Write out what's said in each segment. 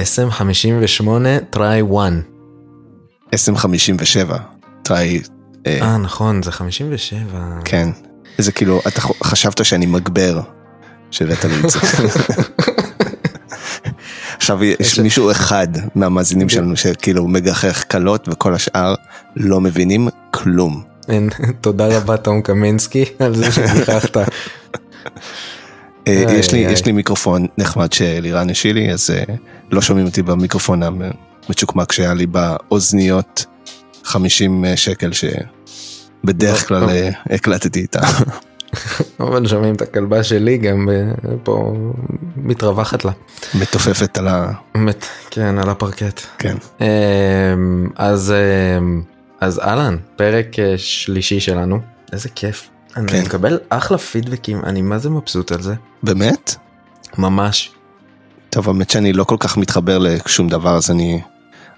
SM58 try 1. SM57, טרי... אה, נכון זה 57. כן. זה כאילו, אתה חשבת שאני מגבר שהבאת לי את זה. עכשיו יש מישהו אחד מהמאזינים שלנו שכאילו מגחך קלות וכל השאר לא מבינים כלום. אין, תודה רבה תום קמינסקי על זה שגיחכת. אה, יש לי. יש לי מיקרופון נחמד שלירן השאיר לי אז אה, לא שומעים אותי במיקרופון המצ'וקמק שהיה לי באוזניות 50 שקל שבדרך כלל. אה, הקלטתי איתה. אבל שומעים את הכלבה שלי גם אה, פה מתרווחת לה. מתופפת על ה... מת, כן על הפרקט. כן. אמ, אז אמ, אז אהלן פרק אה, שלישי שלנו איזה כיף. אני כן. מקבל אחלה פידבקים אני מה זה מבסוט על זה באמת? ממש. טוב האמת שאני לא כל כך מתחבר לשום דבר אז אני,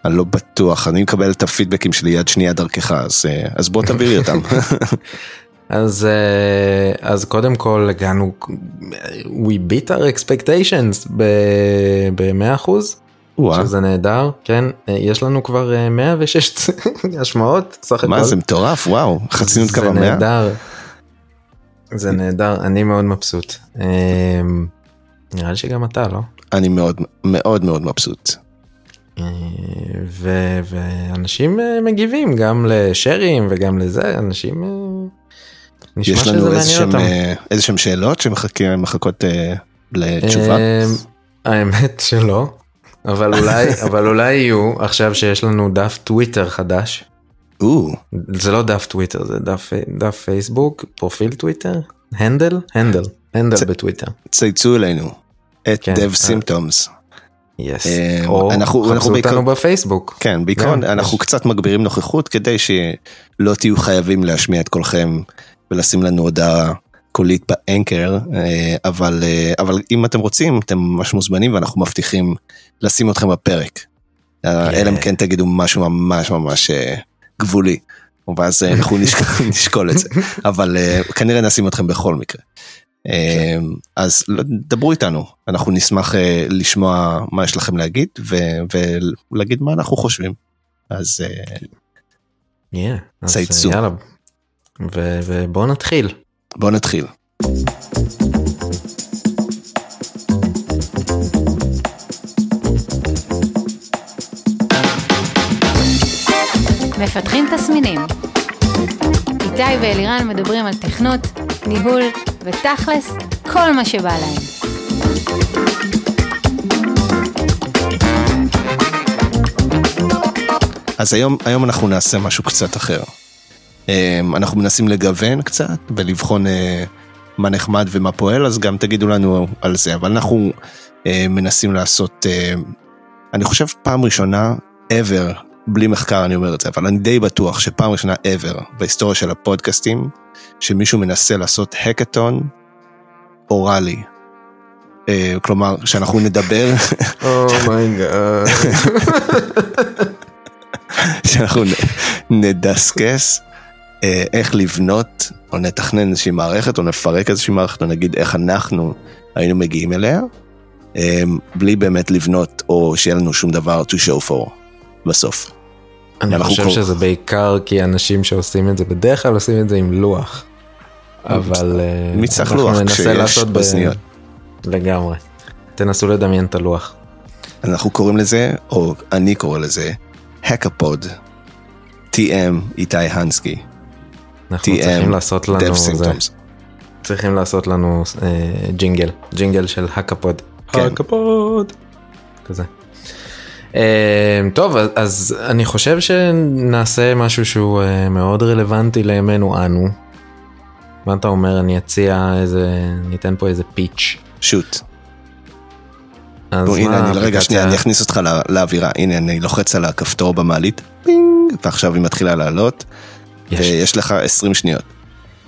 אני לא בטוח אני מקבל את הפידבקים שלי יד שנייה דרכך אז, אה, אז בוא תעבירי אותם. אז אה, אז קודם כל הגענו we beat our expectations ב-100 אחוז וואה, שזה נהדר כן אה, יש לנו כבר אה, 106 השמעות סך הכל. מה זה מטורף וואו חצינו את קו זה המאה. נהדר. זה נהדר אני מאוד מבסוט. אמ, נראה לי שגם אתה לא. אני מאוד מאוד מאוד מבסוט. אה, ו- ואנשים אה, מגיבים גם לשרים וגם לזה אנשים אה, נשמע יש לנו איזשהם, אותם. אה, איזשהם שאלות שמחכות אה, לתשובה. אמ, האמת שלא אבל אולי אבל אולי יהיו עכשיו שיש לנו דף טוויטר חדש זה לא דף טוויטר זה דף דף פייסבוק פרופיל טוויטר handle handle handle בטוויטר. צייצו אלינו את dev אה. symptoms. yes. או חפשו אותנו בפייסבוק. כן בעיקרון אנחנו קצת מגבירים נוכחות כדי שלא תהיו חייבים להשמיע את קולכם ולשים לנו הודעה קולית ב Anchor אה, אבל אה, אבל אם אתם רוצים אתם ממש מוזמנים ואנחנו מבטיחים לשים אתכם בפרק. אה. אלא אם כן תגידו משהו ממש ממש גבולי. ואז אה, אנחנו נשקול, נשקול את זה אבל אה, כנראה נשים אתכם בכל מקרה. אה, אז לא, דברו איתנו אנחנו נשמח אה, לשמוע מה יש לכם להגיד ו- ולהגיד מה אנחנו חושבים. אז אה, Yeah, צייצו. ובואו נתחיל. בואו נתחיל. מפתחים תסמינים. איתי ואלירן מדברים על תכנות, ניהול ותכלס, כל מה שבא להם. אז היום היום אנחנו נעשה משהו קצת אחר. אה, אנחנו מנסים לגוון קצת ולבחון אה, מה נחמד ומה פועל אז גם תגידו לנו על זה אבל אנחנו אה, מנסים לעשות אה, אני חושב פעם ראשונה ever בלי מחקר אני אומר את זה אבל אני די בטוח שפעם ראשונה ever בהיסטוריה של הפודקאסטים שמישהו מנסה לעשות הקאטון אוראלי. אה, כלומר שאנחנו נדבר oh my god. שאנחנו נ discuss אה, איך לבנות או נתכנן איזושהי מערכת או נפרק איזושהי מערכת או נגיד איך אנחנו היינו מגיעים אליה אה, בלי באמת לבנות או שיהיה לנו שום דבר to show for בסוף. אני אנחנו חושב קור- שזה בעיקר כי אנשים שעושים את זה בדרך כלל עושים את זה עם לוח. אבל אה, מי צריך אנחנו לוח כשיש לעשות ב- אוזניות? לגמרי. תנסו לדמיין את הלוח. אנחנו קוראים לזה או אני קורא לזה האקפוד. TM איתי הנסקי. אנחנו TM, צריכים לעשות לנו זה. צריכים לעשות לנו אה, ג'ינגל ג'ינגל של האקפוד. כן. האקפוד. כזה. אה, טוב אז, אני חושב שנעשה משהו שהוא אה, מאוד רלוונטי לימינו אנו. מה אתה אומר אני אציע איזה ניתן פה איזה pitch. shoot. אז בוא, הנה, אני, רגע? שנייה, אני אכניס אותך לא- לאווירה. הנה, אני לוחץ על הכפתור במעלית, פינג, ועכשיו היא מתחילה לעלות, יש, ויש לך 20 שניות.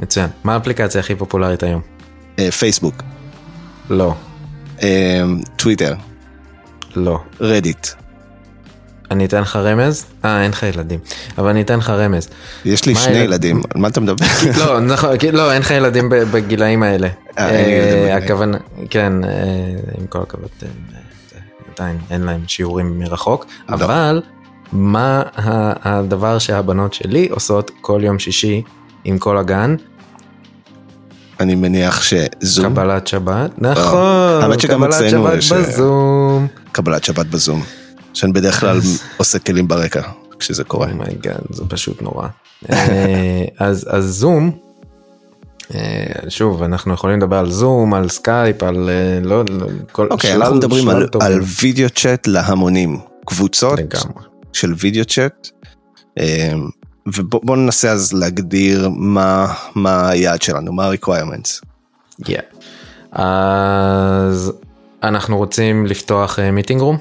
מצוין. מה האפליקציה הכי פופולרית היום? אה, פייסבוק, לא, אה, טוויטר, לא. רדיט. אני אתן לך רמז? אה אין לך ילדים. אבל אני אתן לך רמז. יש לי שני הילד- ילדים, על מה אתה מדבר? לא נכון לא אין לך ילדים ב- בגילאים האלה. אה, לי ילדים אה, בגילאים. הכוונה כן אה, עם כל הכבוד. אה, עדיין אין להם שיעורים מרחוק, אבל מה הדבר שהבנות שלי עושות כל יום שישי עם כל הגן? אני מניח שזום, קבלת שבת, נכון, קבלת שבת אה, בזום. קבלת שבת בזום, שאני בדרך כלל עושה כלים ברקע כשזה קורה. oh my god, זה פשוט נורא. אה, אז אז זום, אה, שוב אנחנו יכולים לדבר על זום, על סקייפ, על אה, לא, לא, כל אוקיי, אנחנו מדברים על- וידאו צ'אט להמונים, קבוצות. של וידאו צ'אט. אמ, ובוא ננסה אז להגדיר מה מה היעד שלנו, מה ה-requirements. Yeah. אז אנחנו רוצים לפתוח מיטינג רום,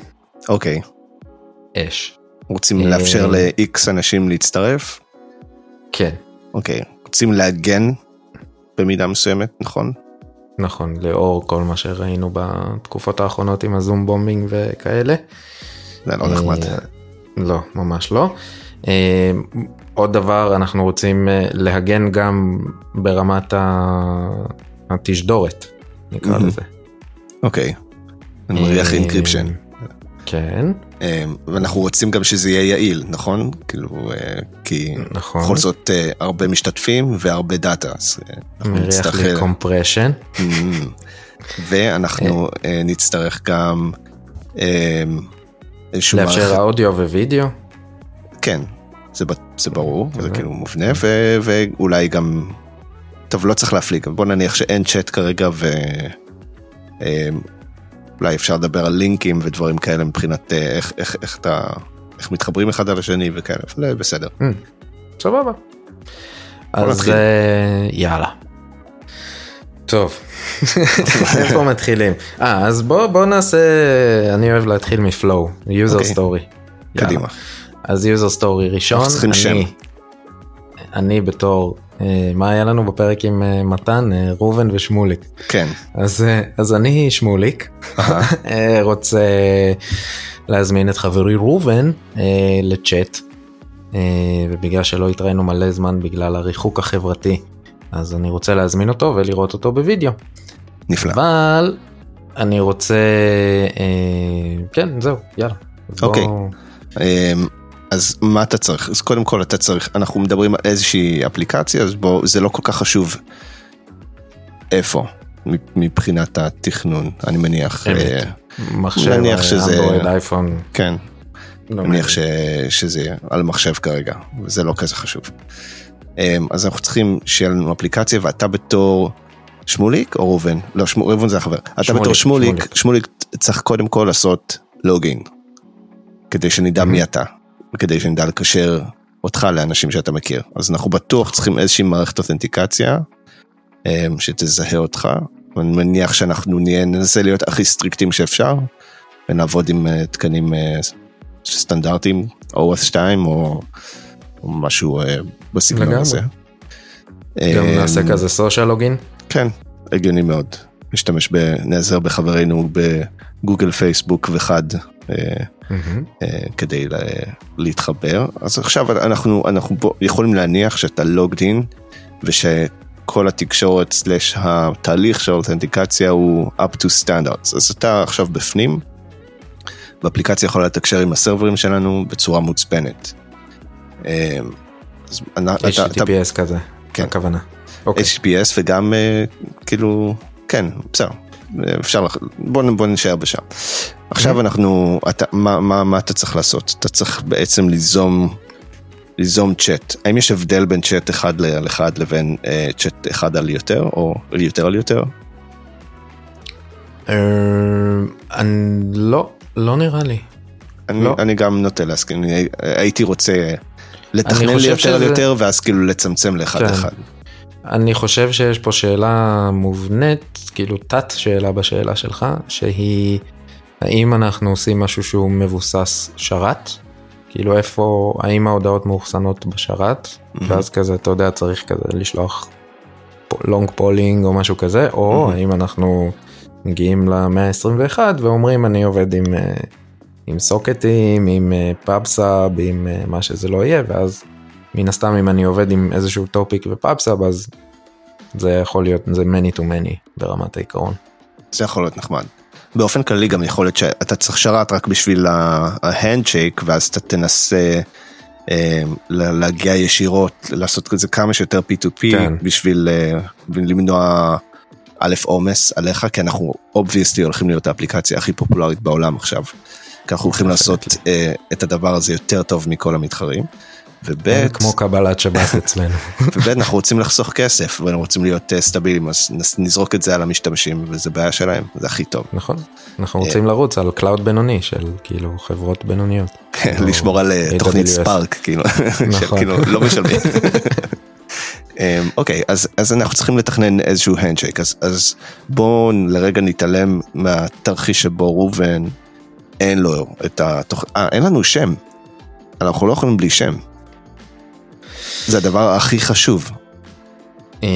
אוקיי, אש. רוצים אה, לאפשר ל-X אנשים להצטרף, כן, אוקיי, רוצים להגן במידה מסוימת, נכון? נכון, לאור כל מה שראינו בתקופות האחרונות עם ה Zoom bombing וכאלה. זה לא נחמד. אה, לא, ממש לא. אה, עוד דבר, אנחנו רוצים להגן גם ברמת התשדורת, נקרא. לזה. אוקיי. אני מריח encryption. כן, ואנחנו רוצים גם שזה יהיה יעיל, נכון? כאילו, אה, כי נכון. בכל זאת אה, הרבה משתתפים והרבה דאטה, אז אה, אנחנו בהכרח נצטרך... לי compression. Mm. ואנחנו נצטרך גם אה, איזשהו לאפשר מערכת- אודיו ווידאו. כן, זה, זה ברור, זה אוקיי. כאילו מובנה, ו, ואולי גם, טוב לא צריך להפליג, בוא נניח שאין צ'אט כרגע ואולי אפשר לדבר על לינקים ודברים כאלה מבחינת אה, איך, איך, איך אתה, איך מתחברים אחד על השני וכאלה, אבל אה, בסדר. אה, סבבה. אז נתחיל. אה, יאללה. טוב, איפה מתחילים? אה, אז בוא בוא נעשה, אני אוהב להתחיל מפלואו, user אוקיי. story. יאללה. קדימה. אז user story ראשון. אני, אני בתור, מה היה לנו בפרק עם אה, מתן? אה, ראובן ושמוליק. כן, אז, אה, אז אני שמוליק, אה, רוצה להזמין את חברי ראובן אה, לצ'אט, אה, ובגלל שלא התראינו מלא זמן בגלל הריחוק החברתי, אז אני רוצה להזמין אותו ולראות אותו בווידאו. נפלא. אבל אני רוצה, אה, כן זהו, יאללה. אז בוא- אוקיי. אמ, אז מה אתה צריך? אז קודם כל אתה צריך, אנחנו מדברים על איזושהי אפליקציה, אז בוא, זה לא כל כך חשוב איפה מבחינת התכנון, אני מניח. אמת. אה, מחשב, נניח שזה- אנדרואיד, אייפון, כן, לא מעניין. ש, שזה על מחשב כרגע, וזה לא כזה חשוב. אמ, אז אנחנו צריכים שיהיה לנו אפליקציה, ואתה בתור שמוליק או ראובן? לא, שמ- ראובן זה החבר. אתה בתור שמוליק, שמוליק. שמוליק צריך קודם כל לעשות לוגין, כדי שנדע מי אתה, וכדי שנדע לקשר אותך לאנשים שאתה מכיר. אז אנחנו בטוח צריכים איזושהי מערכת אותנטיקציה, אמ, שתזהה אותך. אני מניח שאנחנו נהיה, ננסה להיות הכי סטריקטים שאפשר, ונעבוד עם אה, תקנים אה, סטנדרטיים, OS2 או, או משהו אה, בסגנון לגמרי. הזה. גם אמ, נעשה כזה סושיאל לוגין. כן, הגיוני מאוד. נשתמש, ב, נעזר בחברינו בגוגל, פייסבוק וחד כדי לה, להתחבר. אז עכשיו אנחנו, אנחנו יכולים להניח שאתה לוגד אין ושכל התקשורת סלש התהליך של האותנטיקציה הוא up to standards. אז אתה עכשיו בפנים, והאפליקציה יכולה לתקשר עם הסרברים שלנו בצורה מוצפנת. אה, HTTPS כזה, כן. הכוונה. אוקיי. HTTPS וגם אה, כאילו כן בסדר אה, אפשר לח... בוא, בוא נשאר בשם. עכשיו אנחנו אתה, מה, מה, מה אתה צריך לעשות אתה צריך בעצם ליזום ליזום צ'אט האם יש הבדל בין צ'אט אחד על אחד לבין אה, צ'אט אחד על יותר או יותר על יותר אה, אני לא, לא נראה לי. אני, לא. אני גם נוטה להסכים הייתי רוצה לתכנן לי יותר על שזה- יותר ואז כאילו לצמצם לאחד כן. אחד. אני חושב שיש פה שאלה מובנית, כאילו תת שאלה בשאלה שלך, שהיא האם אנחנו עושים משהו שהוא מבוסס שרת? כאילו איפה, האם ההודעות מאוחסנות בשרת? ואז כזה, אתה יודע, צריך כזה לשלוח long polling או משהו כזה, או האם אנחנו מגיעים למאה ה-21 ואומרים אני עובד עם, אה, עם סוקטים, עם pub sub, עם אה, מה שזה לא יהיה, ואז מן הסתם אם אני עובד עם איזשהו topic ו pub sub אז זה יכול להיות, זה many to many ברמת העיקרון. זה יכול להיות נחמד. באופן כללי גם יכול להיות שאתה צריך שרת רק בשביל ההנדשייק ואז אתה תנסה אה, להגיע ישירות, לעשות את זה כמה שיותר P2P כן. בשביל אה, למנוע א' עומס עליך, כי אנחנו אובייסטי הולכים להיות האפליקציה הכי פופולרית בעולם עכשיו. כי אנחנו הולכים לעשות אה, את הדבר הזה יותר טוב מכל המתחרים. וב' כמו קבלת שבת אצלנו. וב' אנחנו רוצים לחסוך כסף ואנחנו רוצים להיות אה, סטביליים אז נזרוק את זה על המשתמשים וזה בעיה שלהם זה הכי טוב. נכון, אנחנו רוצים לרוץ על cloud בינוני של כאילו חברות בינוניות. כן, או לשמור על אה, תוכנית. Spark כאילו, נכון. כאילו לא משלמים. אוקיי אז אז אנחנו צריכים לתכנן איזשהו handshake אז אז בואו לרגע נתעלם מהתרחיש שבו ראובן אין לו את התוכ... אה, אין לנו שם. אנחנו לא יכולים בלי שם. זה הדבר הכי חשוב. אה,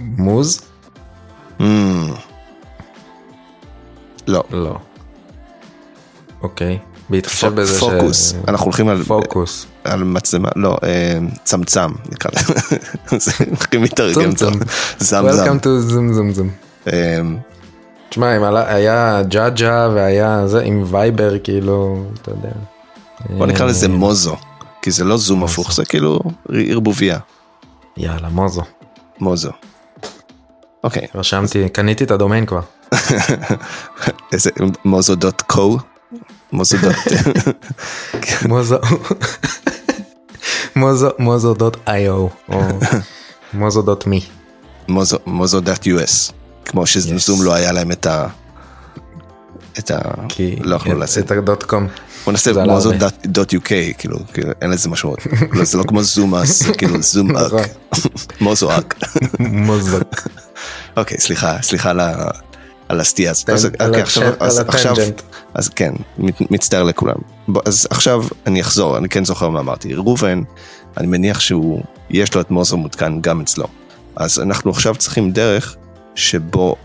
מוז? אמ, לא. לא. אוקיי. בהתחשב בזה ש... פוקוס אנחנו הולכים על פוקוס. על מצלמה לא אמ, צמצם נקרא לזה. מתרגם טוב. צמצם. זם זם. Welcome to זום. אמ, תשמע, אם היה ג'אג'ה והיה זה עם וייבר כאילו, אתה יודע. בוא נקרא לזה אה, מוזו, כי זה לא זום מוזו. הפוך, זה כאילו ערבוביה, יאללה, מוזו. מוזו. אוקיי, רשמתי, קניתי את הדומיין כבר. איזה מוזו דוט קו? מוזו דוט... מוזו. מוזו, מוזו דוט איי-או, או מוזו דוט מי. מוזו דוט יו-אס, כמו שזום לא היה להם את ה... את ה... לא יכלו לעשות. את הדוט קום. בוא נעשה מוזו הרבה. דוט קיי, כאילו, כאילו, אין לזה משמעות. לא, זה לא כמו זום אס, כאילו זום אק. נכון. מוזו אק. מוזוק. אוקיי, סליחה, סליחה על הסטייה הזאת. אוקיי, עכשיו- אז כן, מצטער לכולם. אז עכשיו אני אחזור, אני כן זוכר מה אמרתי. ראובן, אני מניח שהוא, יש לו את מוזו מותקן גם אצלו. אז אנחנו עכשיו צריכים דרך שבו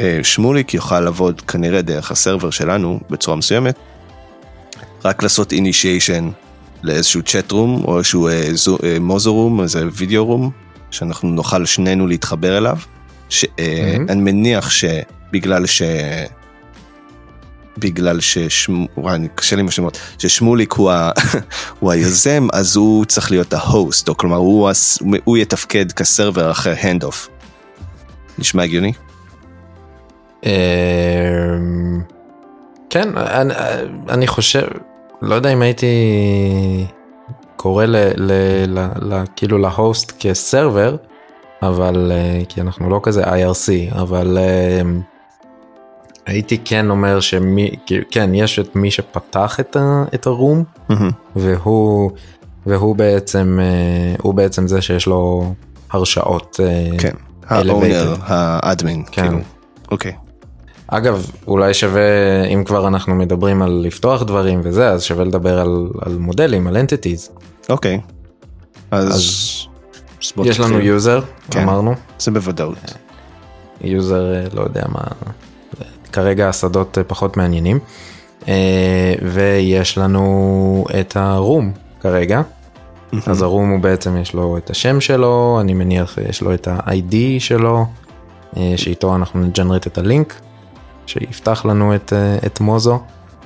אה, שמוליק יוכל לעבוד כנראה דרך הסרבר שלנו בצורה מסוימת, רק לעשות אינישיישן לאיזשהו צ'אט רום או איזשהו אה, זו, אה, רום, איזה וידאו רום, שאנחנו נוכל שנינו להתחבר אליו. שאני מהמם. אני מניח שבגלל ש... בגלל ששמו... וואי, קשה לי עם השמות. ששמוליק הוא, ה... הוא היוזם, אז הוא צריך להיות ההוסט, או כלומר הוא, הס... הוא יתפקד כסרבר אחרי הנד אוף. נשמע הגיוני? אמ, כן, אני, אני חושב, לא יודע אם הייתי קורא ל, ל, ל, ל, כאילו להוסט כסרבר, אבל אה, כי אנחנו לא כזה IRC, אבל אמ, הייתי כן אומר שמי, כן, יש את מי שפתח את, ה, את הרום, מהמם. והוא, והוא בעצם, אה, הוא בעצם זה שיש לו הרשאות. אה, כן. ה owner, ה admin, כן. כאילו. אוקיי. אגב, אולי שווה, אם כבר אנחנו מדברים על לפתוח דברים וזה, אז שווה לדבר על, על מודלים, על entities. אוקיי. אז... אז אז יש לנו. user, כן. אמרנו, זה בוודאות. user, אה, לא יודע מה, כרגע השדות אה, פחות מעניינים. אה, ויש לנו את הרום כרגע, אז הרום הוא בעצם יש לו את השם שלו, אני מניח שיש לו את ה-ID שלו, אה, שאיתו אנחנו נג'נרט את הלינק, שיפתח לנו את, אה, את מוזו.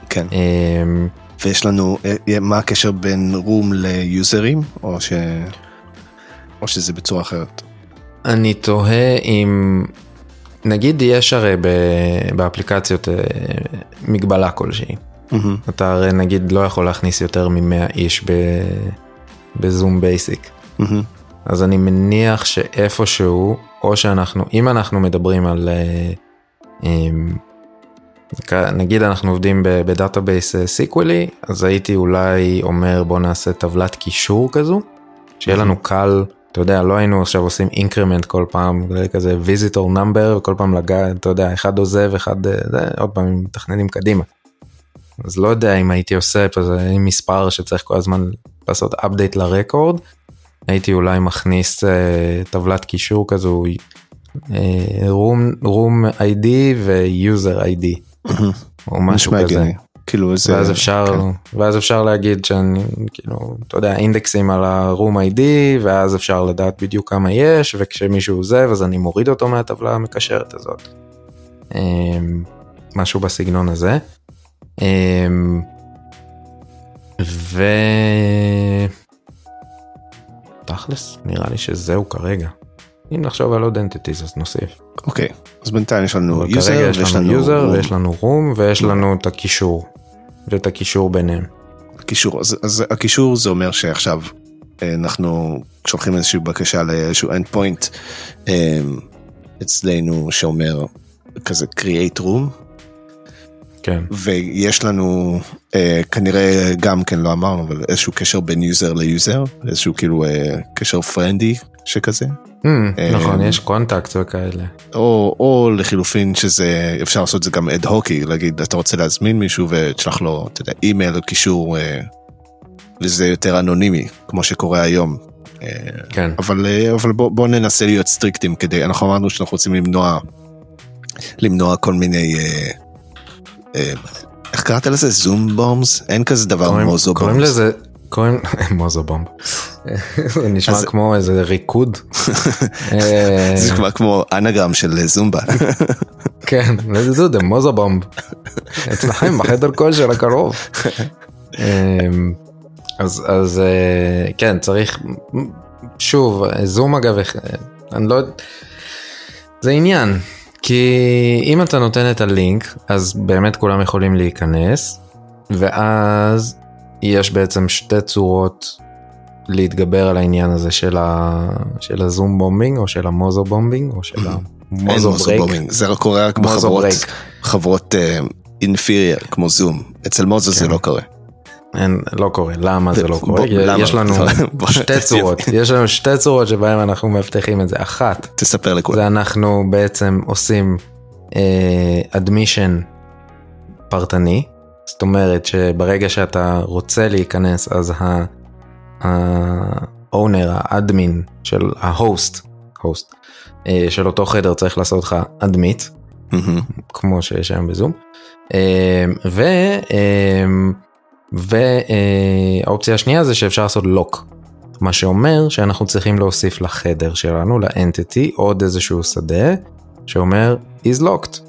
כן. אה, ויש לנו, אה, מה הקשר בין רום ליוזרים, או ש... או שזה בצורה אחרת? אני תוהה אם נגיד יש הרי ב- באפליקציות אה, מגבלה כלשהי. מהמם. אתה הרי נגיד לא יכול להכניס יותר מ-100 איש ב- בזום basic. מהמם. אז אני מניח שאיפשהו, או שאנחנו, אם אנחנו מדברים על, אה, אמ, נגיד אנחנו עובדים ב database אה, SQL י, אז הייתי אולי אומר בוא נעשה טבלת קישור כזו, שיהיה לנו קל, אתה יודע, לא היינו עכשיו עושים אינקרמנט כל פעם, זה כזה visitor number, וכל פעם לגעת, אתה יודע, אחד עוזב, אחד, אה, זה, עוד פעם מתכננים קדימה. אז לא יודע אם הייתי עושה פה זה עם מספר שצריך כל הזמן לעשות update לרקורד, הייתי אולי מכניס uh, טבלת קישור כזו, uh, room, room ID ו-user ID, או משהו כזה. הגיוני. כאילו איזה... ואז אפשר, כן. ואז אפשר להגיד שאני, כאילו, אתה יודע, אינדקסים על ה-room ID, ואז אפשר לדעת בדיוק כמה יש, וכשמישהו עוזב אז אני מוריד אותו מהטבלה המקשרת הזאת. אמ, משהו בסגנון הזה. אמ, ו... תכלס, נראה לי שזהו כרגע. אם נחשוב על עוד entities אז נוסיף. אוקיי, אז בינתיים יש לנו יש ויש לנו room. ויש לנו room ויש לנו את הקישור. ואת הקישור ביניהם. קישור, אז, אז הקישור זה אומר שעכשיו אה, אנחנו שולחים איזושהי בקשה לאיזשהו end point אה, אצלנו שאומר כזה create room כן. ויש לנו אה, כנראה גם כן לא אמרנו אבל איזשהו קשר בין user ל user איזשהו כאילו אה, קשר פרנדי שכזה Hmm, אה, נכון יש contact וכאלה. או, או לחילופין שזה אפשר לעשות את זה גם אד הוקי להגיד אתה רוצה להזמין מישהו ותשלח לו אתה יודע אימייל או קישור אה, וזה יותר אנונימי כמו שקורה היום. אה, כן. אבל אה, אבל בוא, בוא ננסה להיות סטריקטים כדי אנחנו אמרנו שאנחנו רוצים למנוע למנוע כל מיני אה, איך קראת לזה זום בומס אין כזה דבר קוראים- מוזו קוראים בומס. לזה קוראים מוזו בומב. זה נשמע כמו איזה ריקוד. אה, זה כבר כמו אנגרם של אה, זומבה. כן, זה זה מוזו בומב. אצלכם בחדר כושר הקרוב. אמ, אז אז אה, כן צריך שוב זום אגב אה, אני לא זה עניין כי אם אתה נותן את הלינק אז באמת כולם יכולים להיכנס ואז יש בעצם שתי צורות להתגבר על העניין הזה של, ה... של הזום bombing או של המוזו bombing או של המוזו מוזו break. זה רק קורה רק בחברות. חברות אינפיריאר כמו זום אצל מוזו זה כן. לא קורה. אין, לא קורה, למה זה לא קורה? יש לנו שתי צורות, יש לנו שתי צורות שבהן אנחנו מבטיחים את זה. אחת, תספר לכולם. זה אנחנו בעצם עושים אדמישן פרטני, זאת אומרת שברגע שאתה רוצה להיכנס אז ה-owner, האדמין של ההוסט, הוסט, של אותו חדר צריך לעשות לך אדמיט, מהמם. כמו שיש היום בזום. אה, ו... והאופציה השנייה זה שאפשר לעשות לוק. מה שאומר שאנחנו צריכים להוסיף לחדר שלנו, לאנטיטי, עוד איזשהו שדה שאומר is locked.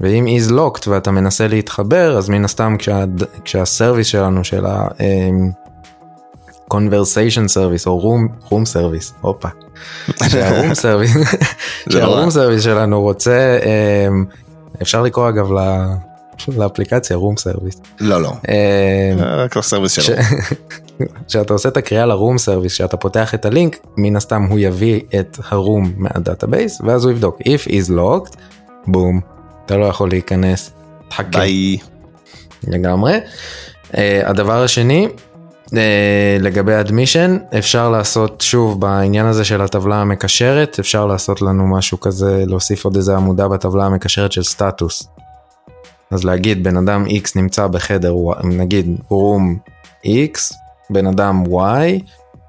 ואם is locked ואתה מנסה להתחבר, אז מן הסתם כשה, כשהסרוויס שלנו של ה... אמ, service או room, room service, הופה. שה room רע. שה room service שלנו רוצה, אמ, אפשר לקרוא אגב ל- לאפליקציה room service. לא לא. אמ, רק ל service ש- שלו. כשאתה עושה את הקריאה ל room service, כשאתה פותח את הלינק, מן הסתם הוא יביא את ה room מה database, ואז הוא יבדוק if is locked, בום, אתה לא יכול להיכנס, תחכה. ביי. לגמרי. Uh, הדבר השני, uh, לגבי admission, אפשר לעשות שוב בעניין הזה של הטבלה המקשרת, אפשר לעשות לנו משהו כזה, להוסיף עוד איזה עמודה בטבלה המקשרת של סטטוס. אז להגיד בן אדם X נמצא בחדר, נגיד room X, בן אדם Y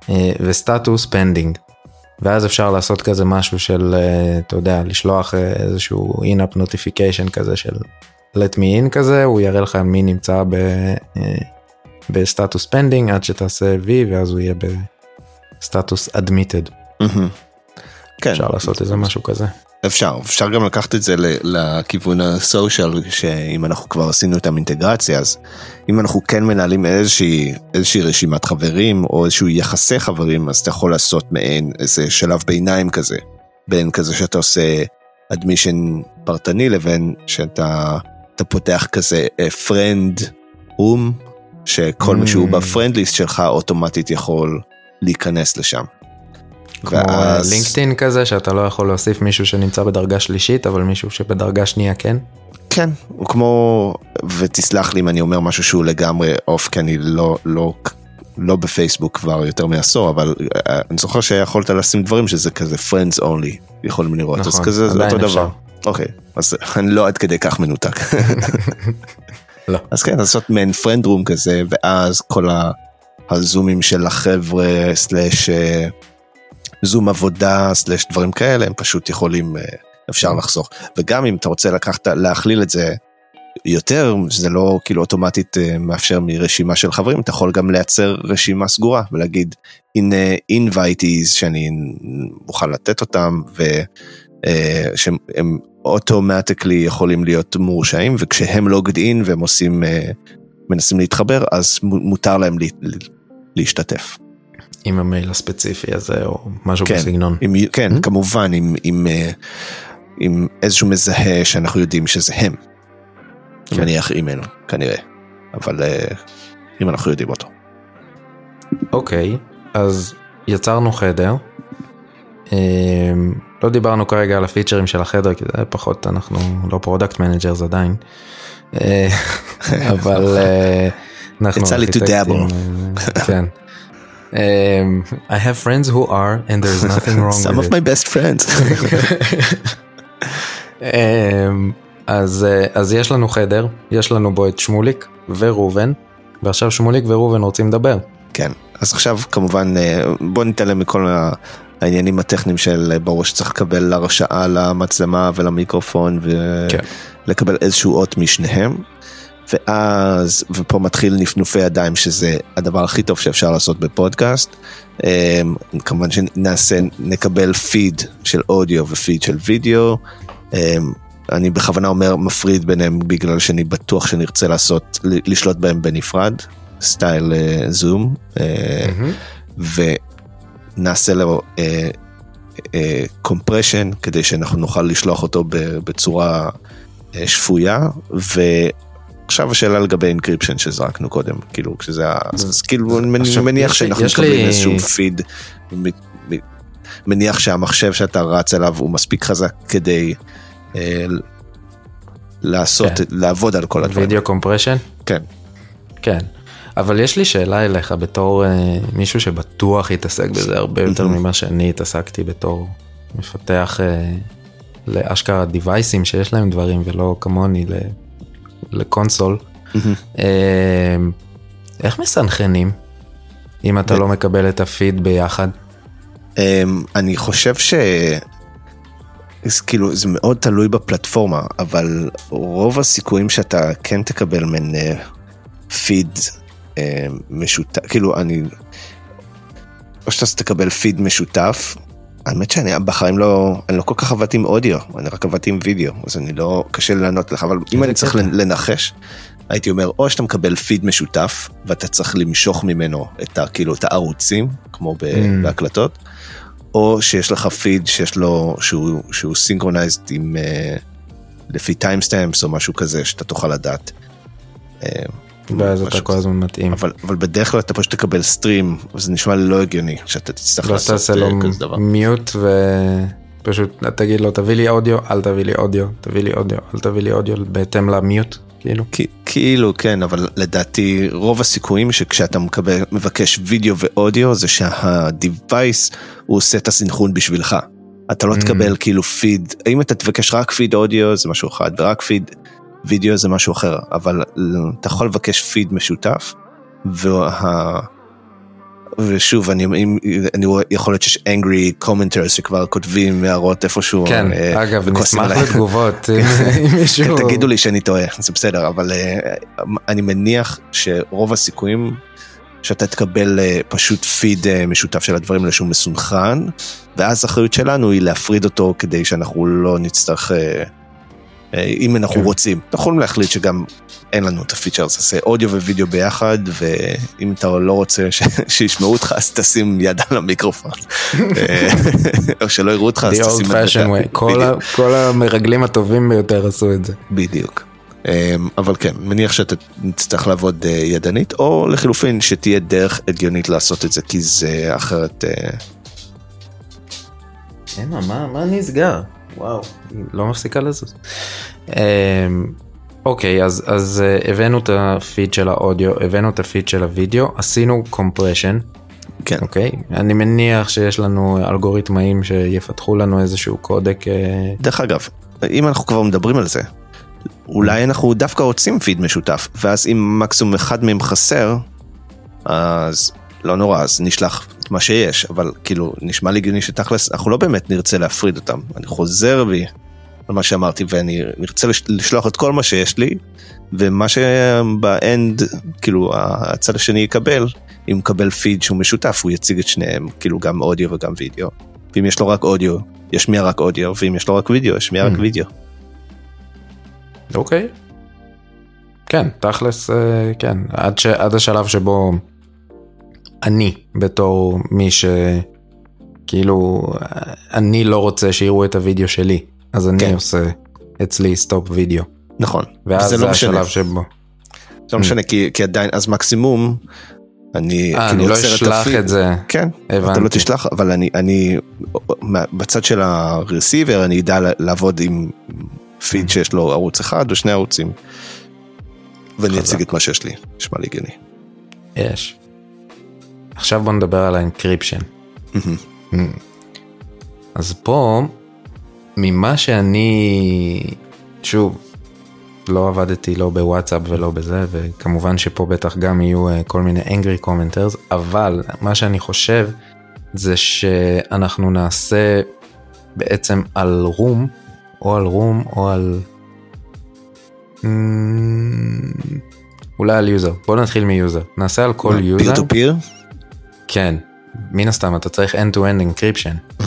uh, וסטטוס pending. ואז אפשר לעשות כזה משהו של, uh, אתה יודע, לשלוח uh, איזשהו in-app notification כזה של let me in כזה, הוא יראה לך מי נמצא ב, אה, בסטטוס pending עד שתעשה V ואז הוא יהיה בסטטוס admitted. מהמם. כן. אפשר לעשות איזה משהו כזה. אפשר, אפשר גם לקחת את זה לכיוון ה social, שאם אנחנו כבר עשינו את האינטגרציה, אז אם אנחנו כן מנהלים איזושהי, איזושהי רשימת חברים, או איזשהו יחסי חברים, אז אתה יכול לעשות מעין איזה שלב ביניים כזה, בין כזה שאתה עושה admission פרטני, לבין שאתה אתה פותח כזה friend room, שכל מי שהוא Mm. ב friend list שלך אוטומטית יכול להיכנס לשם. כמו ואז- לינקדאין כזה שאתה לא יכול להוסיף מישהו שנמצא בדרגה שלישית אבל מישהו שבדרגה שנייה כן. כן, הוא כמו, ותסלח לי אם אני אומר משהו שהוא לגמרי off, כי אני לא, לא, לא בפייסבוק כבר יותר מעשור, אבל אה, אני זוכר שיכולת לשים דברים שזה כזה friends only, יכולים לראות, אז נכון, כזה זה אותו אפשר. דבר. אוקיי, אז אני לא עד כדי כך מנותק. לא. אז כן, לעשות מעין friend room כזה, ואז כל הזומים של החבר'ה, סלאש אה, זום עבודה, סלאש דברים כאלה, הם פשוט יכולים, אה, אפשר לחסוך. וגם אם אתה רוצה לקחת, להכליל את זה יותר, זה לא כאילו אוטומטית אה, מאפשר מרשימה של חברים, אתה יכול גם לייצר רשימה סגורה ולהגיד הנה invitees שאני מוכן לתת אותם ושהם automatically יכולים להיות מורשעים וכשהם logged in והם עושים, מנסים להתחבר אז מותר להם להשתתף. עם המייל הספציפי הזה או משהו כן, בסגנון. עם, כן, mm-hmm. כמובן עם, עם, אה, עם איזשהו מזהה שאנחנו יודעים שזה הם. כן. מניח אימייל כנראה, אבל אה, אם אנחנו יודעים אותו. אוקיי, אז יצרנו חדר. אה, לא דיברנו כרגע על הפיצ'רים של החדר כי זה פחות אנחנו לא product managers עדיין. אבל אנחנו... יצא לי to dabble. כן. Um, I have friends who are and there's nothing wrong Some with of it. my best friends. um, אז, uh, אז יש לנו חדר, יש לנו בו את שמוליק וראובן, ועכשיו שמוליק וראובן רוצים לדבר. כן, אז עכשיו כמובן uh, בוא נתעלם מכל העניינים הטכניים של uh, ברור שצריך לקבל הרשאה למצלמה ולמיקרופון ולקבל כן. איזשהו אות משניהם. ואז, ופה מתחיל נפנופי ידיים שזה הדבר הכי טוב שאפשר לעשות בפודקאסט. אמ, כמובן שנעשה, נקבל פיד של אודיו ופיד של וידאו. אמ, אני בכוונה אומר מפריד ביניהם בגלל שאני בטוח שנרצה לעשות, לשלוט בהם בנפרד, style זום, mm-hmm. ונעשה לו compression uh, uh, כדי שאנחנו נוכל לשלוח אותו בצורה שפויה, עכשיו השאלה לגבי encryption שזרקנו קודם, כאילו כשזה ה... אז כאילו אני מניח שאנחנו מקבלים איזשהו פיד, מניח שהמחשב שאתה רץ אליו הוא מספיק חזק כדי אה, לעשות, כן. לעבוד על כל הדברים. וידאו קומפרשן? כן. כן. אבל יש לי שאלה אליך בתור אה, מישהו שבטוח התעסק בזה הרבה יותר ממה שאני התעסקתי בתור מפתח אה, לאשכרה דיווייסים שיש להם דברים ולא כמוני לקונסול. אמ, איך מסנכרנים אם אתה לא מקבל את הפיד ביחד? אמ, אני חושב ש... כאילו זה מאוד תלוי בפלטפורמה אבל רוב הסיכויים שאתה כן תקבל מן פיד אה, משותף כאילו אני או שאתה תקבל פיד משותף האמת שאני בחיים לא, אני לא כל כך עבדתי עם אודיו, אני רק עבדתי עם וידאו, אז אני לא, קשה לי לענות לך, אבל אם אני צריך לנחש, הייתי אומר, או שאתה מקבל פיד משותף, ואתה צריך למשוך ממנו את, ה, כאילו, את הערוצים, כמו mm. בהקלטות, או שיש לך פיד שיש לו, שהוא, שהוא synchronized עם, uh, לפי timestamps או משהו כזה, שאתה תוכל לדעת. ואז אתה כל הזמן מתאים. אבל, אבל בדרך כלל אתה פשוט תקבל stream, וזה נשמע לא הגיוני שאתה תצטרך לעשות כזה דבר. לא תעשה לו mute ופשוט תגיד לו תביא לי אודיו, אל תביא לי אודיו, תביא לי אודיו, אל תביא לי אודיו בהתאם ל mute. כאילו? כאילו כן אבל לדעתי רוב הסיכויים שכשאתה מקבל מבקש וידאו ואודיו זה שהדיווייס הוא עושה את הסנכרון בשבילך. אתה לא mm. תקבל כאילו פיד אם אתה תבקש רק פיד אודיו זה משהו אחד ורק פיד וידאו זה משהו אחר, אבל אתה יכול לבקש פיד משותף, וה... ושוב, אני, אני יכול להיות שיש angry commenters שכבר כותבים הערות איפשהו. כן, אה, אגב, נשמח לתגובות אם מישהו... כן, תגידו לי שאני טועה, זה בסדר, אבל אה, אני מניח שרוב הסיכויים שאתה תקבל אה, פשוט פיד אה, משותף של הדברים לשום מסונכרן, ואז האחריות שלנו היא להפריד אותו כדי שאנחנו לא נצטרך... אה, אה, אם אנחנו כן. רוצים. אנחנו יכולים להחליט שגם אין לנו את הפיצ'רס, עושה אודיו ווידאו ביחד, ואם אתה לא רוצה ש... שישמעו אותך, אז תשים יד על המיקרופון. אה, או שלא יראו אותך, אז תשים... The old fashion way, כל, ה... כל המרגלים הטובים ביותר עשו את זה. בדיוק. אה, אבל כן, מניח שאתה תצטרך לעבוד ידנית, או לחילופין שתהיה דרך הגיונית לעשות את זה, כי זה אחרת... מה, מה נסגר? וואו, לא מפסיקה לזוז. אמ, אוקיי, אז, אז אה, הבאנו את הפיד של האודיו, הבאנו את הפיד של הוידאו, עשינו קומפרשן. כן. אוקיי, אני מניח שיש לנו אלגוריתמאים שיפתחו לנו איזשהו קודק. אה, דרך אגב, אם אנחנו כבר מדברים על זה, אולי אנחנו דווקא רוצים פיד משותף, ואז אם מקסימום אחד מהם חסר, אז לא נורא, אז נשלח את מה שיש, אבל כאילו, נשמע לי הגיוני שתכלס, אנחנו לא באמת נרצה להפריד אותם. אני חוזר בי על מה שאמרתי ואני ארצה לש- לשלוח את כל מה שיש לי ומה שבאנד כאילו הצד השני יקבל אם מקבל פיד שהוא משותף הוא יציג את שניהם כאילו גם אודיו וגם וידאו. ואם יש לו רק אודיו ישמיע רק אודיו ואם יש לו רק וידאו ישמיע רק Mm. וידאו. אוקיי. כן, תכלס, אה, כן, עד, ש, עד השלב שבו אני, בתור מי ש... כאילו, אה, אני לא רוצה שיראו את הוידאו שלי, אז אני כן. עושה אצלי stop video. נכון. ואז זה זה לא משנה. השלב שבו. זה לא משנה כי, כי עדיין אז מקסימום. אני, אה, כאילו אני לא אשלח הפיד. את זה. כן, אתה לא הבנתי. תשלח אבל אני אני בצד של ה receiver אני אדע לעבוד עם פיד שיש לו ערוץ אחד או שני ערוצים. ואני. אציג את מה שיש לי נשמע לי הגיוני. יש. עכשיו בוא נדבר על ה encryption. מהמם. אז פה, ממה שאני, שוב, לא עבדתי לא בוואטסאפ ולא בזה, וכמובן שפה בטח גם יהיו אה, כל מיני angry commenters, אבל מה שאני חושב זה שאנחנו נעשה בעצם על room, או על room, או על... אמ, אולי על user, בוא נתחיל מ user, נעשה על כל peer user, to peer. כן, מן הסתם אתה צריך end-to-end encryption.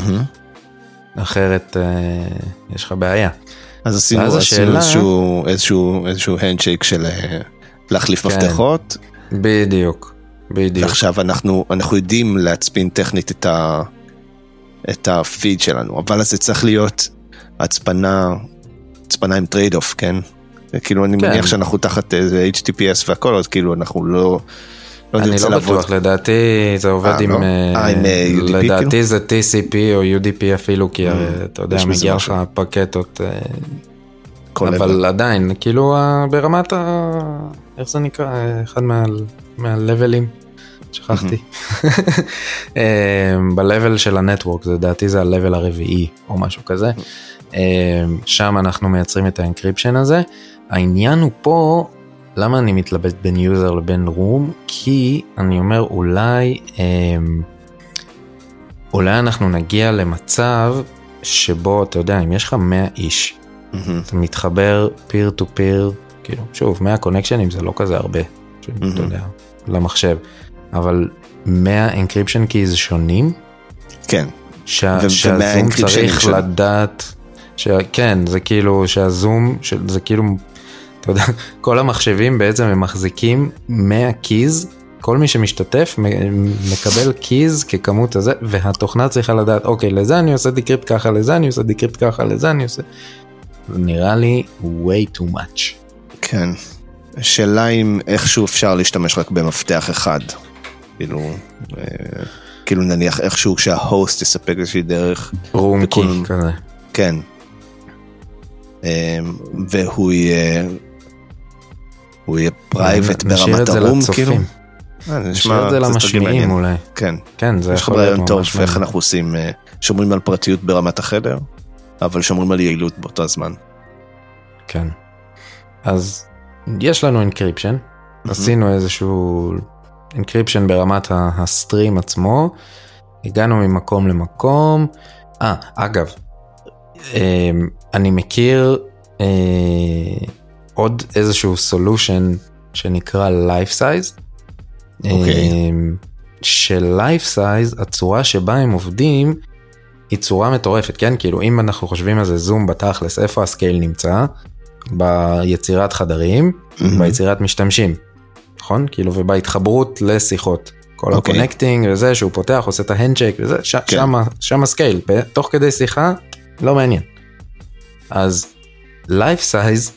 אחרת אה, יש לך בעיה. אז עשינו עשינו השאלה- איזשהו איזשהו איזשהו handshake של אה, להחליף כן. מפתחות בדיוק, בדיוק. ועכשיו אנחנו אנחנו יודעים להצפין טכנית את ה... את הפיד שלנו אבל אז זה צריך להיות הצפנה הצפנה עם trade off כן. כאילו אני כן. מניח שאנחנו תחת HTTPS והכל אז כאילו אנחנו לא. לא אני לא. בטוח, לדעתי זה עובד אה, עם, לא? אה, אה, UDP לדעתי זה TCP או UDP אפילו, כי אתה יודע, מגיע לך. פקטות, אבל. עדיין, כאילו ברמת ה... איך זה נקרא? אחד מה- מהלבלים, שכחתי. ב-level של ה network, לדעתי זה ה-level הרביעי או משהו כזה. שם אנחנו מייצרים את ה encryption הזה. העניין הוא פה, למה אני מתלבט בין user לבין room? כי אני אומר אולי, אה, אולי אנחנו נגיע למצב שבו, אתה יודע, אם יש לך 100 איש, מהמם. אתה מתחבר peer to peer, כאילו, שוב, 100 קונקשנים זה לא כזה הרבה, אתה מהמם. יודע, למחשב, אבל 100 encryption keys שונים, כן שה, ו- שהזום צריך שלו? לדעת, ש... כן, זה כאילו שהזום, ש... זה כאילו, אתה יודע, כל המחשבים בעצם הם מחזיקים 100 keys, כל מי שמשתתף מקבל keys ככמות הזה, והתוכנה צריכה לדעת, אוקיי, לזה אני עושה decrypt ככה, לזה אני עושה decrypt ככה, לזה אני עושה... זה נראה לי way too much. כן. השאלה אם איכשהו אפשר להשתמש רק במפתח אחד. כאילו, אה, כאילו נניח איכשהו שה host יספק איזושהי דרך, room key כזה. כן. אה, והוא יהיה, הוא יהיה private ברמת ה room, כאילו. אה, נשאיר את זה סטטי למשמיעים מעניין. אולי. כן, כן, זה יש לך יכול להיות רעיון טוב ממש איך מעניין. אנחנו עושים, אה, שומרים על פרטיות ברמת החדר, אבל שומרים על יעילות באותו זמן. כן. אז יש לנו encryption, עשינו איזשהו encryption ברמת ה- ה stream עצמו, הגענו ממקום למקום. אה, אגב, אה, אני מכיר אה, עוד איזשהו solution שנקרא Lifesize. אוקיי. אה, של Lifesize, הצורה שבה הם עובדים היא צורה מטורפת, כן? כאילו אם אנחנו חושבים על זה זום בתכלס, איפה ה scale נמצא? ביצירת חדרים, מהמם. ביצירת משתמשים, נכון? כאילו ובהתחברות לשיחות. כל אוקיי. ה connecting וזה שהוא פותח עושה את ה handshake וזה ש- כן. שמה שמה scale תוך כדי שיחה לא מעניין. אז Lifesize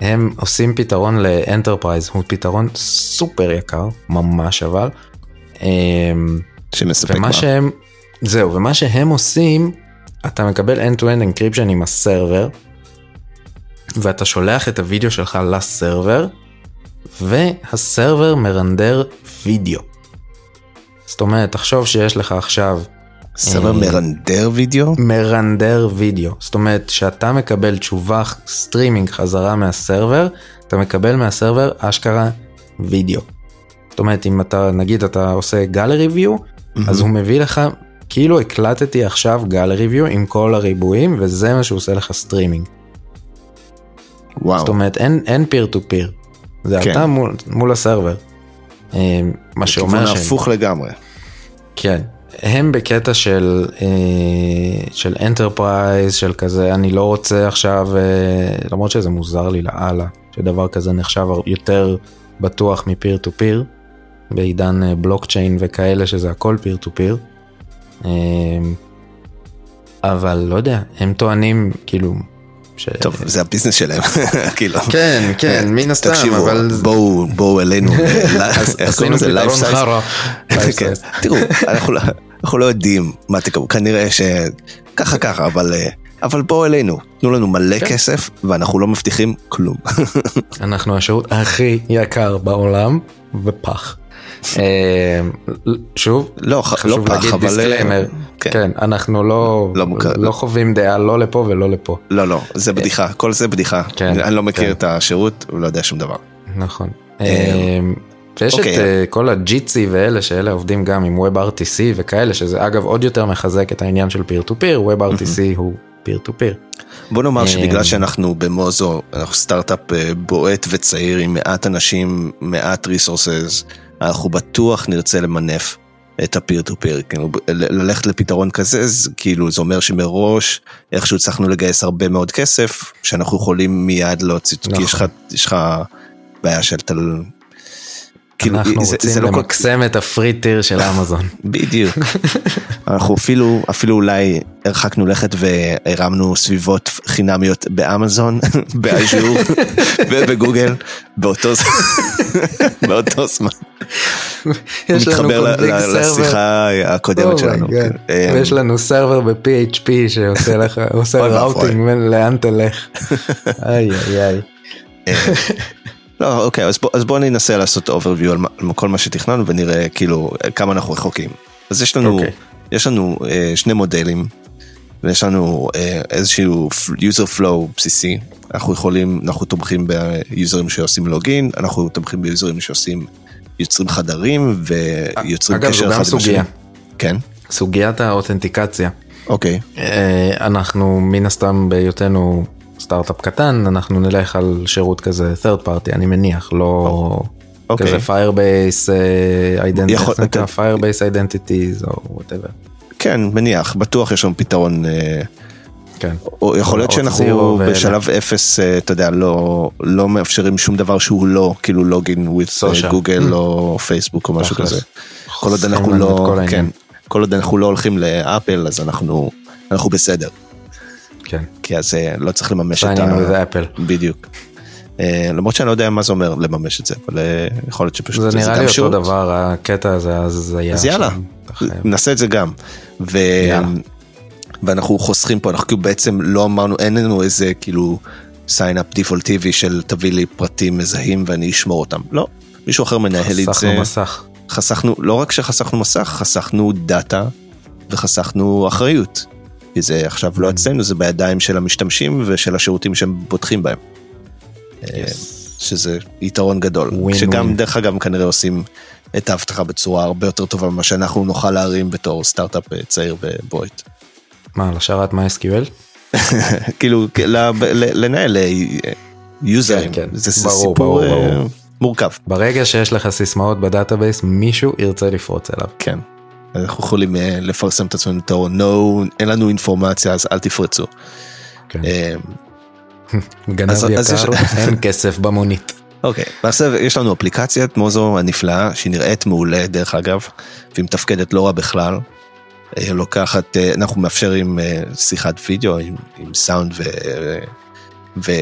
הם עושים פתרון ל enterprise הוא פתרון סופר יקר ממש אבל. אמ, שמספק ומה מה? שהם זהו ומה שהם עושים אתה מקבל end-to-end encryption עם ה server ואתה שולח את הוידאו שלך ל server וה server מרנדר וידאו. זאת אומרת תחשוב שיש לך עכשיו server אה, מרנדר וידאו? מרנדר וידאו זאת אומרת שאתה מקבל תשובה סטרימינג חזרה מה server אתה מקבל מה server אשכרה וידאו. זאת אומרת אם אתה נגיד אתה עושה gallery view אז הוא מביא לך כאילו הקלטתי עכשיו gallery view עם כל הריבועים וזה מה שהוא עושה לך סטרימינג. וואו. זאת אומרת אין peer to peer. זה כן. אתה מול, מול ה server. אה, מה שאומר כיוון שהם, הפוך לגמרי. כן, הם בקטע של אה, של enterprise של כזה אני לא רוצה עכשיו אה, למרות שזה מוזר לי לאללה שדבר כזה נחשב יותר בטוח מ peer to peer בעידן אה, בלוקצ'יין וכאלה שזה הכל peer to peer. אה, אבל לא יודע הם טוענים כאילו. ש... טוב, זה ה business שלהם, כאילו. כן כן מן הסתם תקשיבו, אבל בואו, בואו אלינו. איך קוראים עשינו לזה? פתרון? חרא. כן. תראו, אנחנו לא- אנחנו לא יודעים מה תקבלו, כנראה שככה ככה, אבל אה, אבל בואו אלינו, תנו לנו מלא כן. כסף ואנחנו לא מבטיחים כלום. אנחנו השירות הכי יקר בעולם ופח. אה, שוב, לא, לא חשוב פח, להגיד. אה, disclaimer, כן. כן, אנחנו לא לא מוכר- לא חווים דעה לא לפה ולא לפה, לא, לא, זה בדיחה, כל זה בדיחה. כן, אני לא מכיר כן. את השירות, ולא יודע שום דבר. נכון. אה, אה, ויש את אוקיי. אה, כל ה Jitsi ואלה שאלה עובדים גם עם WebRTC וכאלה שזה אגב עוד יותר מחזק את העניין של peer to peer, WebRTC הוא peer to peer. בוא נאמר אה, שבגלל שאנחנו במוזו, אנחנו סטארט-אפ אה, בועט וצעיר עם מעט אנשים, מעט resources, אנחנו בטוח נרצה למנף את ה peer to peer, כאילו ללכת לפתרון כזה, זה כאילו זה אומר שמראש איכשהו הצלחנו לגייס הרבה מאוד כסף, שאנחנו יכולים מיד להוציא, כי נכון. יש לך, יש לך בעיה של תל... כאילו, אנחנו זה- רוצים זה לא כל- למקסם את ה free tier של אמזון. בדיוק. אנחנו אפילו, אפילו אולי הרחקנו לכת והרמנו סביבות חינמיות באמזון, באז'ור ובגוגל, באותו זמן. באותו זמן. יש לנו קונפיג סרבר. לשיחה הקודמת Oh שלנו. כן. אה, ויש לנו סרבר ב-PHP שעושה לך, עושה. ראוטינג לאן תלך. איי איי איי. לא, אוקיי, אז בוא- אז בואו ננסה לעשות overview על מה- על כל מה שתכננו ונראה כאילו כמה אנחנו רחוקים. אז יש לנו, אוקיי. יש לנו אה, שני מודלים, ויש לנו אה, איזשהו user flow בסיסי. אנחנו יכולים, אנחנו תומכים ביוזרים שעושים לוגין, אנחנו תומכים ביוזרים שעושים, יוצרים חדרים ויוצרים אגב, קשר זו גם אחד עם השני. סוגיה. כן, סוגיית האותנטיקציה. אוקיי, אה, אנחנו מן הסתם בהיותנו סטארט-אפ קטן אנחנו נלך על שירות כזה third party אני מניח לא אוקיי. כזה firebase אה, identity? אתה- firebase identities או whatever. כן, מניח, בטוח יש לנו פתרון. אה, כן. או יכול להיות שאנחנו. בשלב אפס, אה, אתה יודע, לא, לא מאפשרים שום דבר שהוא לא כאילו לוגין Social. גוגל או פייסבוק או משהו. כזה. כל עוד אנחנו לא, כן. כל עוד אנחנו לא הולכים לאפל אז אנחנו, אנחנו בסדר. כן. כי אז אה, לא צריך לממש את ה... with apple. בדיוק. אה, למרות שאני לא יודע מה זה אומר לממש את זה, אבל אה, יכול להיות שפשוט זה נראה גם לי אותו שירות. דבר הקטע הזה אז היה. אז יאללה. נעשה את זה גם. ו... יאללה. ואנחנו חוסכים פה, אנחנו כאילו בעצם לא אמרנו, אין לנו איזה כאילו sign up דפולטיבי של תביא לי פרטים מזהים ואני אשמור אותם. לא, מישהו אחר מנהל את זה. חסכנו מסך. חסכנו, לא רק שחסכנו מסך, חסכנו דאטה וחסכנו אחריות. כי זה עכשיו Mm. לא אצלנו, זה בידיים של המשתמשים ושל השירותים שהם בוטחים בהם. אה, שזה יתרון גדול. שגם דרך אגב כנראה עושים את האבטחה בצורה הרבה יותר טובה ממה שאנחנו נוכל להרים בתור סטארט-אפ אה, צעיר ובועט. מה לשרת MySQL? כאילו ל- ל- לנהל יוזרים, כן, זה ברור, סיפור ברור, ברור. מורכב. ברגע שיש לך סיסמאות ב database מישהו ירצה לפרוץ אליו. כן. אנחנו יכולים אה, לפרסם את עצמנו בתור no, אין לנו אינפורמציה אז אל תפרצו. כן. אה, גנב אז- אז יקר, יש- אין כסף במונית. אוקיי, ועכשיו יש לנו אפליקציית מוזו הנפלאה שהיא נראית מעולה דרך אגב, והיא מתפקדת לא רע בכלל. אה, לוקחת, אה, אנחנו מאפשרים שיחת וידאו עם, עם סאונד ו... ו...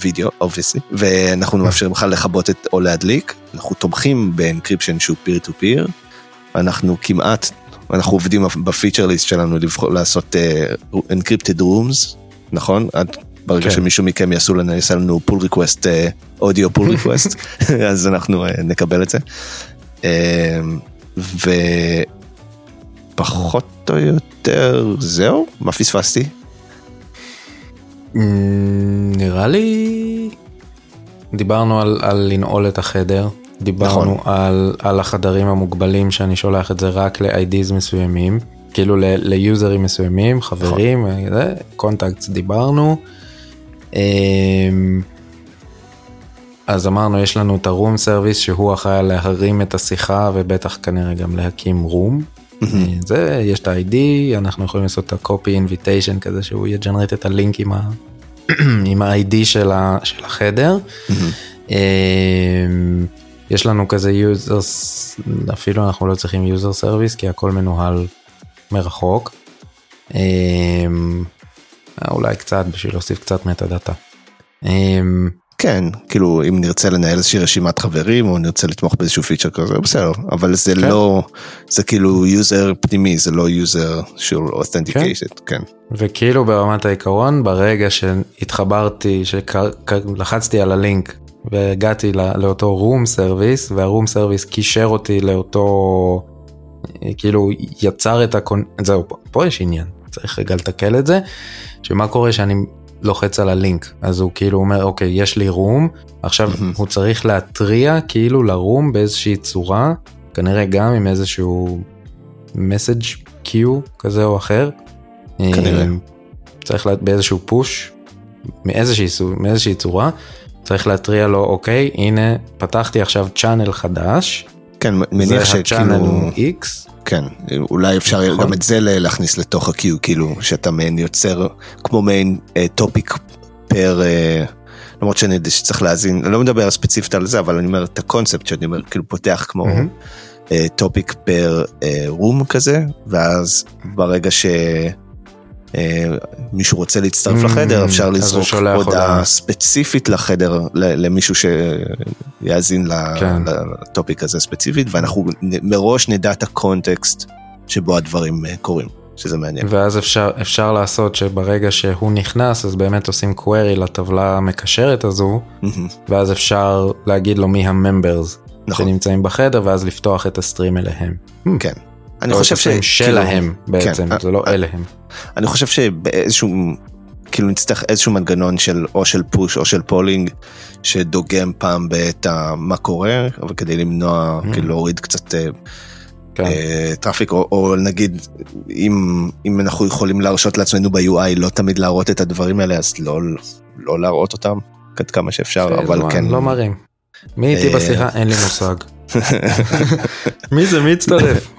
ווידאו, obviously, ואנחנו מאפשרים לך לכבות את או להדליק, אנחנו תומכים ב encryption שהוא peer to peer, אנחנו כמעט, אנחנו עובדים ב feature list שלנו לבחור, לעשות encrypted rooms, נכון? עד ברגע כן. שמישהו מכם יעשו לנו, יעשה לנו pull request, אודיו pull request, אז אנחנו אה, נקבל את זה. אה, ופחות או יותר זהו, מה פספסתי? אמ, נראה לי דיברנו על, על לנעול את החדר דיברנו נכון. על, על החדרים המוגבלים שאני שולח את זה רק ל-IDs מסוימים כאילו ליוזרים מסוימים חברים נכון. contacts דיברנו. אמ, אז אמרנו יש לנו את ה room service שהוא אחראי להרים את השיחה ובטח כנראה גם להקים room. זה יש את ה-ID אנחנו יכולים לעשות את ה-copy invitation כזה שהוא יג'נרט את הלינק עם, ה- עם ה-ID של, ה- של החדר. יש לנו כזה users אפילו אנחנו לא צריכים user service כי הכל מנוהל מרחוק. אמ, אולי קצת בשביל להוסיף קצת metadata. אמ, כן, כאילו אם נרצה לנהל איזושהי רשימת חברים או נרצה לתמוך באיזשהו feature כזה, בסדר, אבל זה כן. לא, זה כאילו user פנימי, זה לא user שהוא authenticated, כן. וכאילו ברמת העיקרון ברגע שהתחברתי שלחצתי על הלינק והגעתי לא- לאותו room service וה room service קישר אותי לאותו אה, כאילו יצר את הקונ... זהו פה, פה יש עניין צריך רגע לתקל את זה שמה קורה שאני לוחץ על הלינק אז הוא כאילו אומר אוקיי יש לי room עכשיו מהמם. הוא צריך להתריע כאילו ל room באיזושהי צורה כנראה גם עם איזשהו message queue כזה או אחר. כנראה. אה, צריך לה- באיזשהו push מאיזושהי, מאיזושהי צורה צריך להתריע לו אוקיי הנה פתחתי עכשיו channel חדש כן, מניח זה ה channel שכאילו, X כן, אולי אפשר נכון. גם את זה להכניס לתוך ה-Q, כאילו שאתה מעין יוצר כמו מעין topic per, אה, למרות שאני יודע שצריך להאזין, אני לא מדבר ספציפית על זה, אבל אני אומר את הקונספט שאני אומר, כאילו פותח כמו. topic per רום כזה, ואז ברגע ש... אה, מישהו רוצה להצטרף Mm, לחדר אפשר לזרוק הודעה. ספציפית לחדר למישהו שיאזין כן. לטופיק הזה ספציפית ואנחנו מראש נדע את הקונטקסט שבו הדברים אה, קורים שזה מעניין. ואז אפשר אפשר לעשות שברגע שהוא נכנס אז באמת עושים query לטבלה המקשרת הזו מהמם, ואז אפשר להגיד לו מי הממברס נכון, שנמצאים בחדר ואז לפתוח את ה stream אליהם. כן. אני חושב ש... כאילו, שלהם בעצם כן, זה לא אה, אליהם. אני חושב שבאיזשהו, כאילו נצטרך איזשהו מנגנון של או של push או של polling שדוגם פעם בעת מה קורה, אבל כדי למנוע, Mm. כאילו להוריד קצת אה, כן. אה, traffic, או, או נגיד אם, אם אנחנו יכולים להרשות לעצמנו ב-UI לא תמיד להראות את הדברים האלה, אז לא, לא להראות אותם עד כמה שאפשר, אבל כן. לא מראים. מי איתי אה, בשיחה אין לי מושג. מי זה מי הצטרף?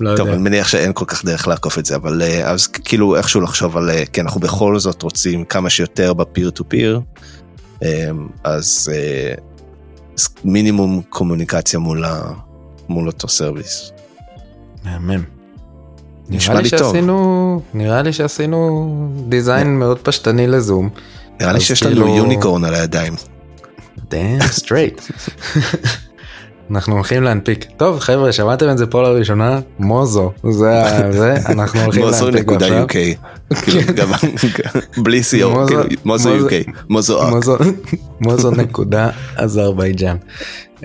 לא טוב, יודע. אני מניח שאין כל כך דרך לעקוף את זה, אבל אה, אז כאילו איכשהו לחשוב על, אה, כן, אנחנו בכל זאת רוצים כמה שיותר ב peer to peer, אז אה, מינימום קומוניקציה מול, ה, מול אותו service. מהמם. נשמע נראה לי לי טוב. שעשינו נראה לי שעשינו design מאוד פשטני ל Zoom. נראה לי שיש כאילו- לנו unicorn על הידיים. damn straight. אנחנו הולכים להנפיק. טוב חבר'ה שמעתם את זה פה לראשונה מוזו זה זה אנחנו הולכים מוזו להנפיק נקודה עכשיו. UK, כאילו, גם- בלי CO, מוזו- כאילו, UK, מוזו מוזו- נקודה אזרבייג'אן.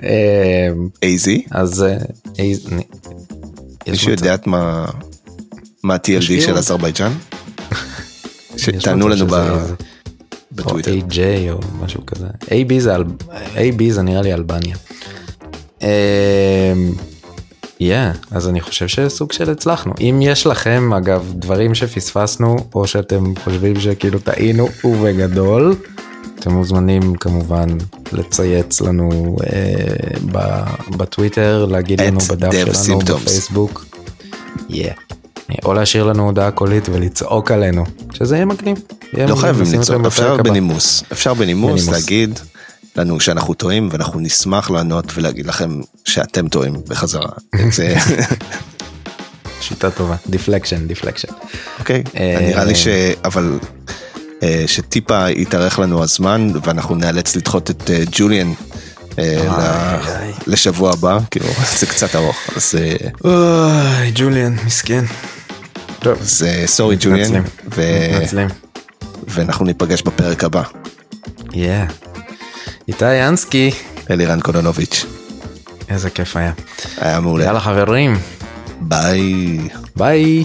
אה, AZ, אז אה, אה, מישהו מצב- יודע את מה מה תשאירו. של אזרבייג'אן? שתענו לנו ב- בטוויטר. או AJ או משהו כזה. AB זה נראה לי אלבניה. כן, אז אני חושב שסוג של הצלחנו. אם יש לכם אגב דברים שפספסנו או שאתם חושבים שכאילו טעינו ובגדול, אתם מוזמנים כמובן לצייץ לנו אה, ב- בטוויטר, להגיד לנו בדף שלנו symptoms. בפייסבוק. Yeah. או להשאיר לנו הודעה קולית ולצעוק עלינו, שזה יהיה מגניב. יהיה לא מגניב, חייבים לצעוק, אפשר. בנימוס, אפשר בנימוס בנימוס. להגיד לנו שאנחנו טועים ואנחנו נשמח לענות ולהגיד לכם שאתם טועים בחזרה. זה- שיטה טובה, deflection, deflection. אוקיי, אה, נראה לי ש... אבל אה, שטיפה יתארך לנו הזמן ואנחנו נאלץ לדחות את אה, ג'וליאן. לשבוע הבא, כאילו זה קצת ארוך, אז אוי, ג'וליאן, מסכן. טוב, אז סורי ג'וליאן. ואנחנו ניפגש בפרק הבא. יא. איתי אנסקי, אלירן קולונוביץ', איזה כיף היה. היה מעולה. יאללה חברים, ביי. ביי.